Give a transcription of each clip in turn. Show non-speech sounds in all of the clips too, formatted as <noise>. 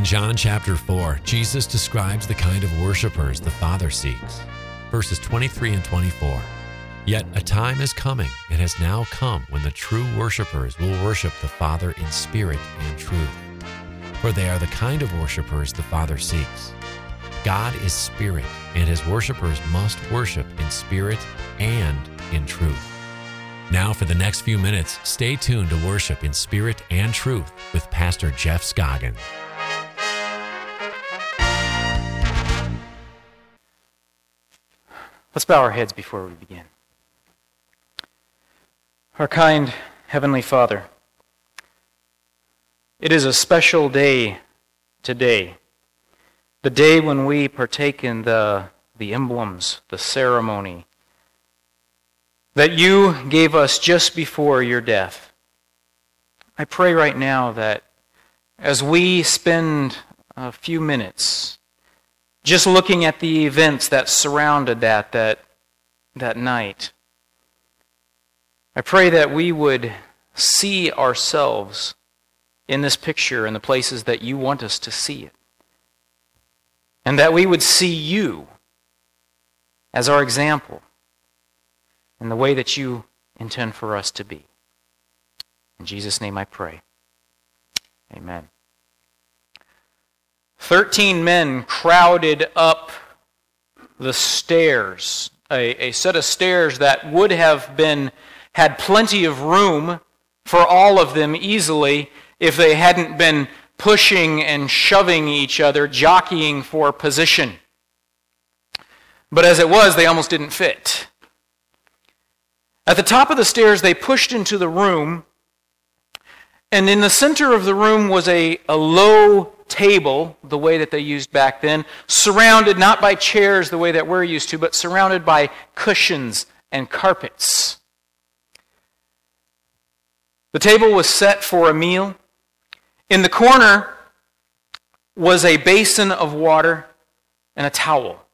In John chapter 4, Jesus describes the kind of worshipers the Father seeks. Verses 23 and 24. Yet a time is coming and has now come when the true worshipers will worship the Father in spirit and truth. For they are the kind of worshipers the Father seeks. God is spirit, and his worshipers must worship in spirit and in truth. Now, for the next few minutes, stay tuned to worship in spirit and truth with Pastor Jeff Scoggins. Let's bow our heads before we begin. Our kind Heavenly Father, it is a special day today, the day when we partake in the, the emblems, the ceremony that you gave us just before your death. I pray right now that as we spend a few minutes just looking at the events that surrounded that, that, that night, I pray that we would see ourselves in this picture in the places that you want us to see it. And that we would see you as our example in the way that you intend for us to be. In Jesus' name I pray. Amen. Thirteen men crowded up the stairs, a, a set of stairs that would have been had plenty of room for all of them easily if they hadn't been pushing and shoving each other, jockeying for position. But as it was, they almost didn't fit. At the top of the stairs, they pushed into the room, and in the center of the room was a, a low table, the way that they used back then, surrounded not by chairs the way that we're used to, but surrounded by cushions and carpets. The table was set for a meal. In the corner was a basin of water and a towel.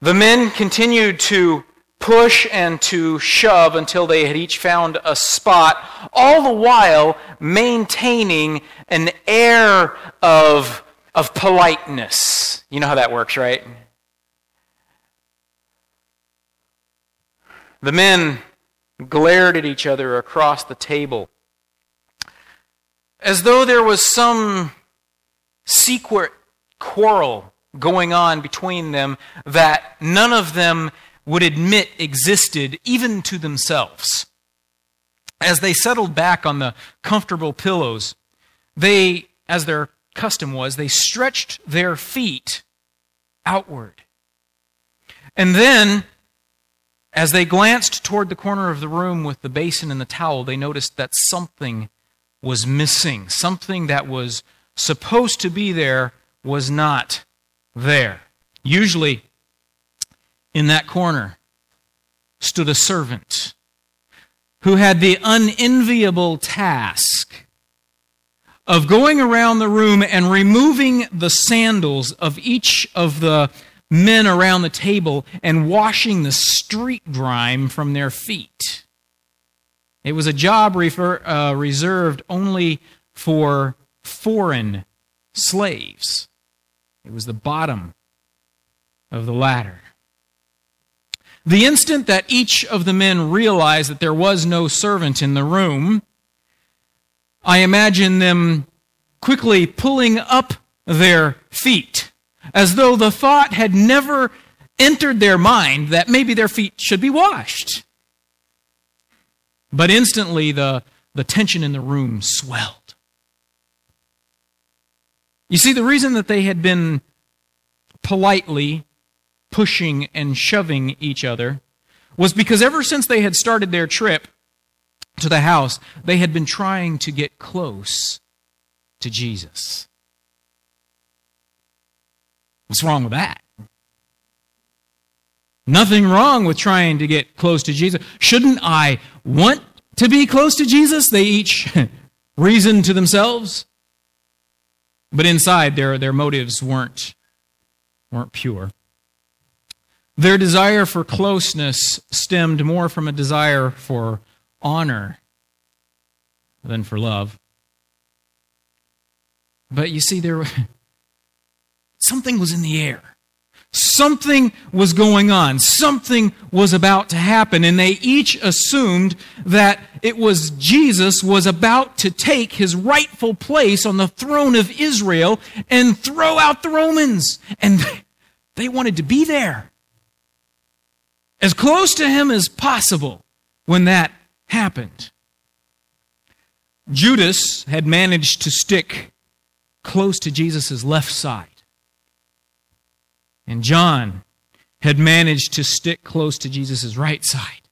The men continued to push and to shove until they had each found a spot, all the while maintaining an air of, of politeness. You know how that works, right? The men glared at each other across the table as though there was some secret quarrel going on between them that none of them would admit existed even to themselves. As they settled back on the comfortable pillows, they, as their custom was, they stretched their feet outward. And then as they glanced toward the corner of the room with the basin and the towel, they noticed that something was missing. Something that was supposed to be there was not there. Usually, in that corner stood a servant who had the unenviable task of going around the room and removing the sandals of each of the men around the table and washing the street grime from their feet. It was a job refer, uh, reserved only for foreign slaves. It was the bottom of the ladder. The instant that each of the men realized that there was no servant in the room, I imagine them quickly pulling up their feet as though the thought had never entered their mind that maybe their feet should be washed. But instantly, the, the tension in the room swelled. You see, the reason that they had been politely pushing and shoving each other was because ever since they had started their trip to the house, they had been trying to get close to Jesus. What's wrong with that? Nothing wrong with trying to get close to Jesus. Shouldn't I want to be close to Jesus? They each <laughs> reasoned to themselves. But inside, their, their motives weren't, weren't pure. Their desire for closeness stemmed more from a desire for honor than for love. But you see, there <laughs> something was in the air. Something was going on. Something was about to happen. And they each assumed that it was Jesus was about to take his rightful place on the throne of Israel and throw out the Romans. And <laughs> they wanted to be there. As close to him as possible when that happened. Judas had managed to stick close to Jesus' left side. And John had managed to stick close to Jesus' right side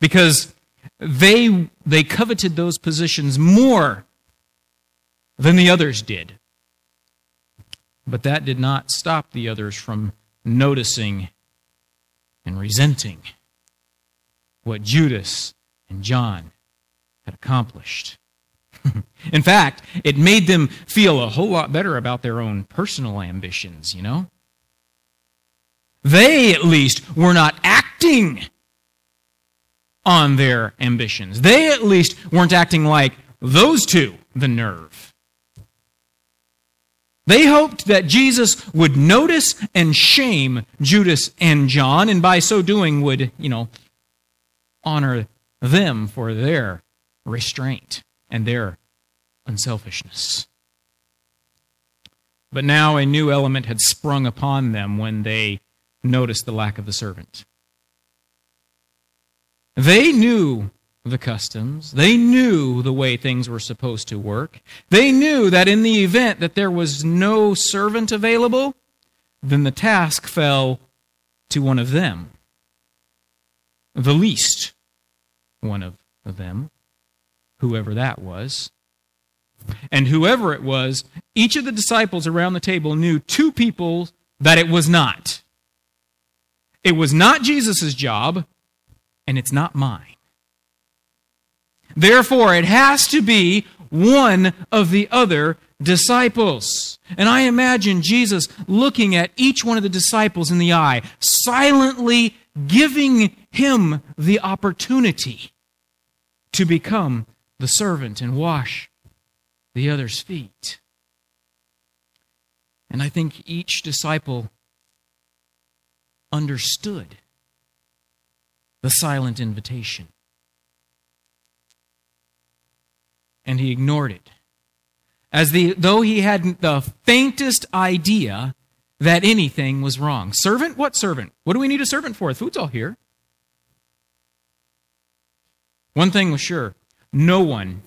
because they, they coveted those positions more than the others did. But that did not stop the others from noticing and resenting what Judas and John had accomplished. <laughs> In fact, it made them feel a whole lot better about their own personal ambitions, you know? They, at least, were not acting on their ambitions. They, at least, weren't acting like those two, the nerve. They hoped that Jesus would notice and shame Judas and John, and by so doing would, you know, honor them for their restraint and their unselfishness. But now a new element had sprung upon them when they noticed the lack of the servant. They knew the customs. They knew the way things were supposed to work. They knew that in the event that there was no servant available, then the task fell to one of them, the least one of them, whoever that was. And whoever it was, each of the disciples around the table knew two people that it was not. It was not Jesus' job, and it's not mine. Therefore, it has to be one of the other disciples. And I imagine Jesus looking at each one of the disciples in the eye, silently giving him the opportunity to become the servant and wash the other's feet. And I think each disciple understood the silent invitation. And he ignored it. As the, though he hadn't the faintest idea that anything was wrong. Servant? What servant? What do we need a servant for? The food's all here. One thing was sure no one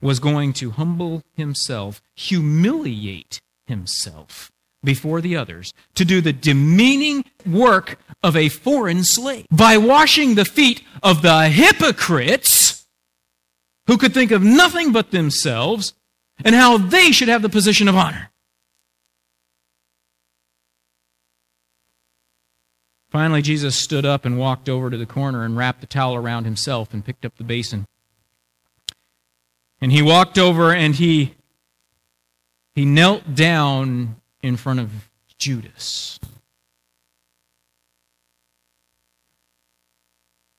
was going to humble himself, humiliate himself before the others to do the demeaning work of a foreign slave by washing the feet of the hypocrites who could think of nothing but themselves and how they should have the position of honor. Finally, Jesus stood up and walked over to the corner and wrapped the towel around himself and picked up the basin. And he walked over and he, he knelt down in front of Judas.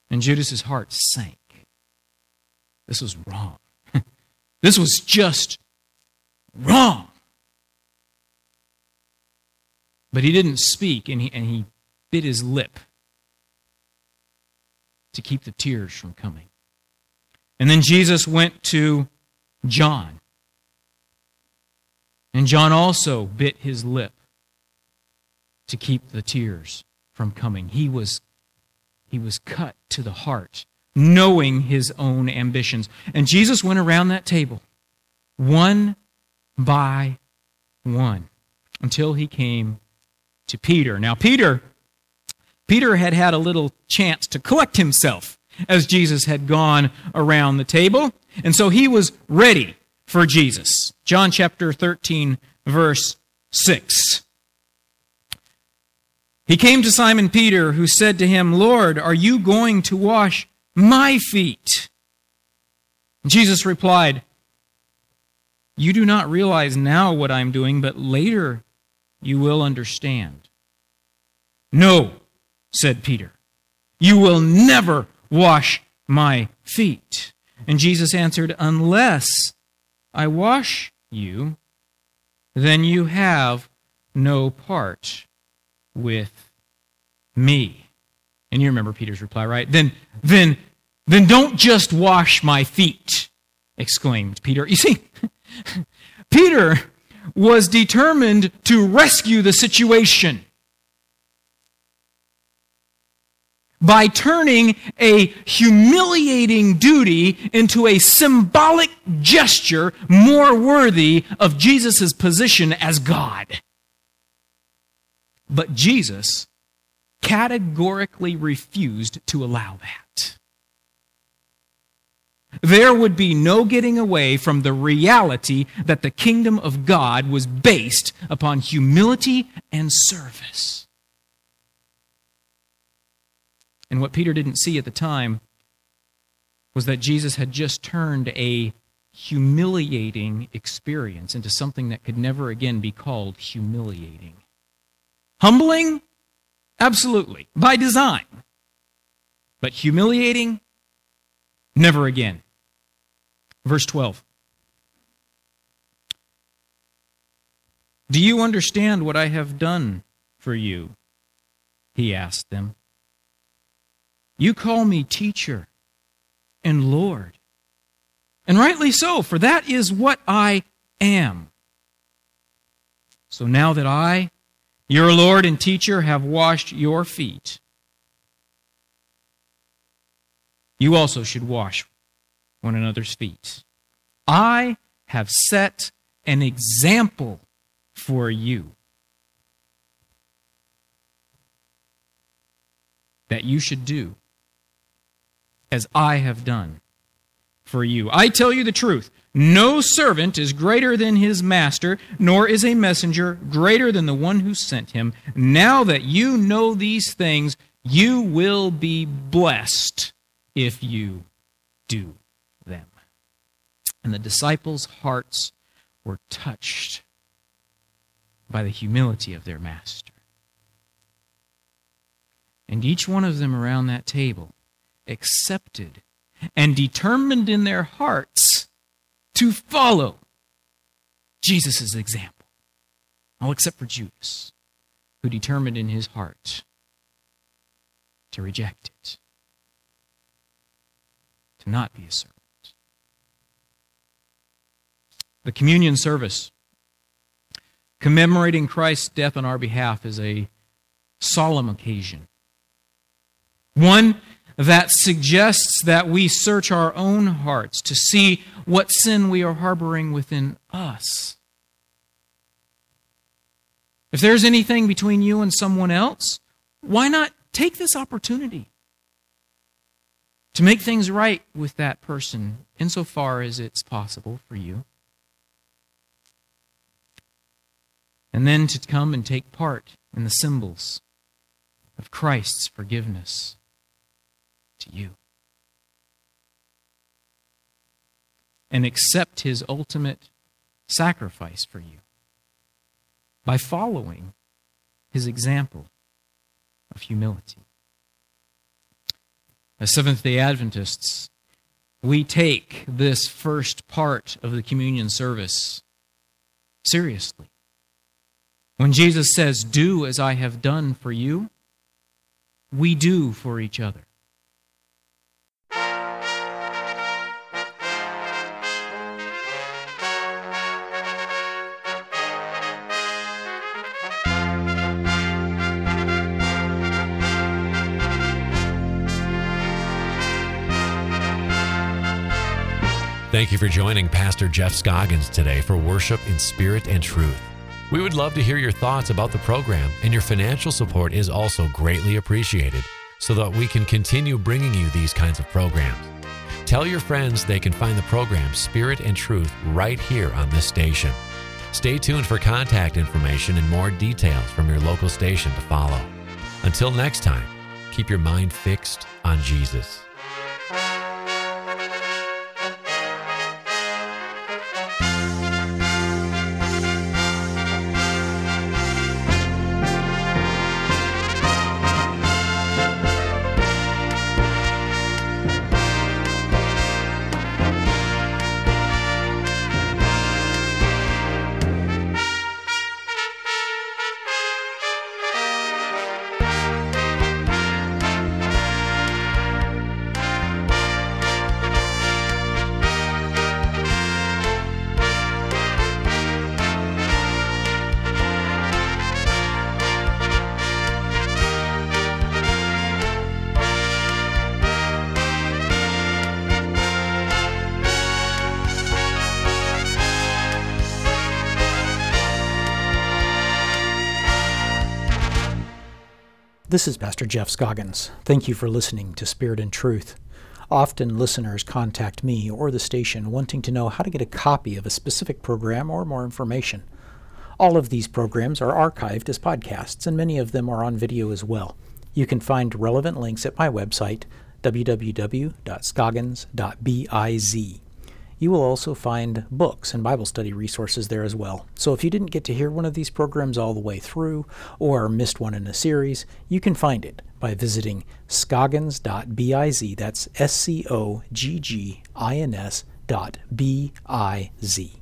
And Judas's heart sank. This was wrong. <laughs> this was just wrong. But he didn't speak, and he, and he bit his lip to keep the tears from coming. And then Jesus went to John. And John also bit his lip to keep the tears from coming. He was, he was cut to the heart, knowing his own ambitions. And Jesus went around that table, one by one, until he came to Peter. Now, Peter, Peter had had a little chance to collect himself as Jesus had gone around the table. And so he was ready for Jesus. John chapter 13, verse 6. He came to Simon Peter, who said to him, Lord, are you going to wash my feet? Jesus replied, You do not realize now what I'm doing, but later you will understand. No, said Peter, you will never wash my feet. And Jesus answered, Unless I wash you, then you have no part with me. And you remember Peter's reply, right? Then, then, then don't just wash my feet, exclaimed Peter. You see, <laughs> Peter was determined to rescue the situation. by turning a humiliating duty into a symbolic gesture more worthy of Jesus' position as God. But Jesus categorically refused to allow that. There would be no getting away from the reality that the kingdom of God was based upon humility and service. And what Peter didn't see at the time was that Jesus had just turned a humiliating experience into something that could never again be called humiliating. Humbling? Absolutely, by design. But humiliating? Never again. Verse 12. Do you understand what I have done for you? He asked them. You call me teacher and Lord. And rightly so, for that is what I am. So now that I, your Lord and teacher, have washed your feet, you also should wash one another's feet. I have set an example for you that you should do as I have done for you. I tell you the truth. No servant is greater than his master, nor is a messenger greater than the one who sent him. Now that you know these things, you will be blessed if you do them. And the disciples' hearts were touched by the humility of their master. And each one of them around that table accepted and determined in their hearts to follow Jesus' example. All except for Judas, who determined in his heart to reject it, to not be a servant. The communion service commemorating Christ's death on our behalf is a solemn occasion. One that suggests that we search our own hearts to see what sin we are harboring within us. If there's anything between you and someone else, why not take this opportunity to make things right with that person insofar as it's possible for you? And then to come and take part in the symbols of Christ's forgiveness to you. And accept his ultimate sacrifice for you by following his example of humility. As Seventh day Adventists, we take this first part of the communion service seriously. When Jesus says, Do as I have done for you, we do for each other. Thank you for joining Pastor Jeff Scoggins today for Worship in Spirit and Truth. We would love to hear your thoughts about the program, and your financial support is also greatly appreciated so that we can continue bringing you these kinds of programs. Tell your friends they can find the program Spirit and Truth right here on this station. Stay tuned for contact information and more details from your local station to follow. Until next time, keep your mind fixed on Jesus. This is Pastor Jeff Scoggins. Thank you for listening to Spirit and Truth. Often listeners contact me or the station wanting to know how to get a copy of a specific program or more information. All of these programs are archived as podcasts, and many of them are on video as well. You can find relevant links at my website, www.scoggins.biz. You will also find books and Bible study resources there as well. So if you didn't get to hear one of these programs all the way through or missed one in a series, you can find it by visiting scoggins.biz. That's S C O G G I N S dot B I Z.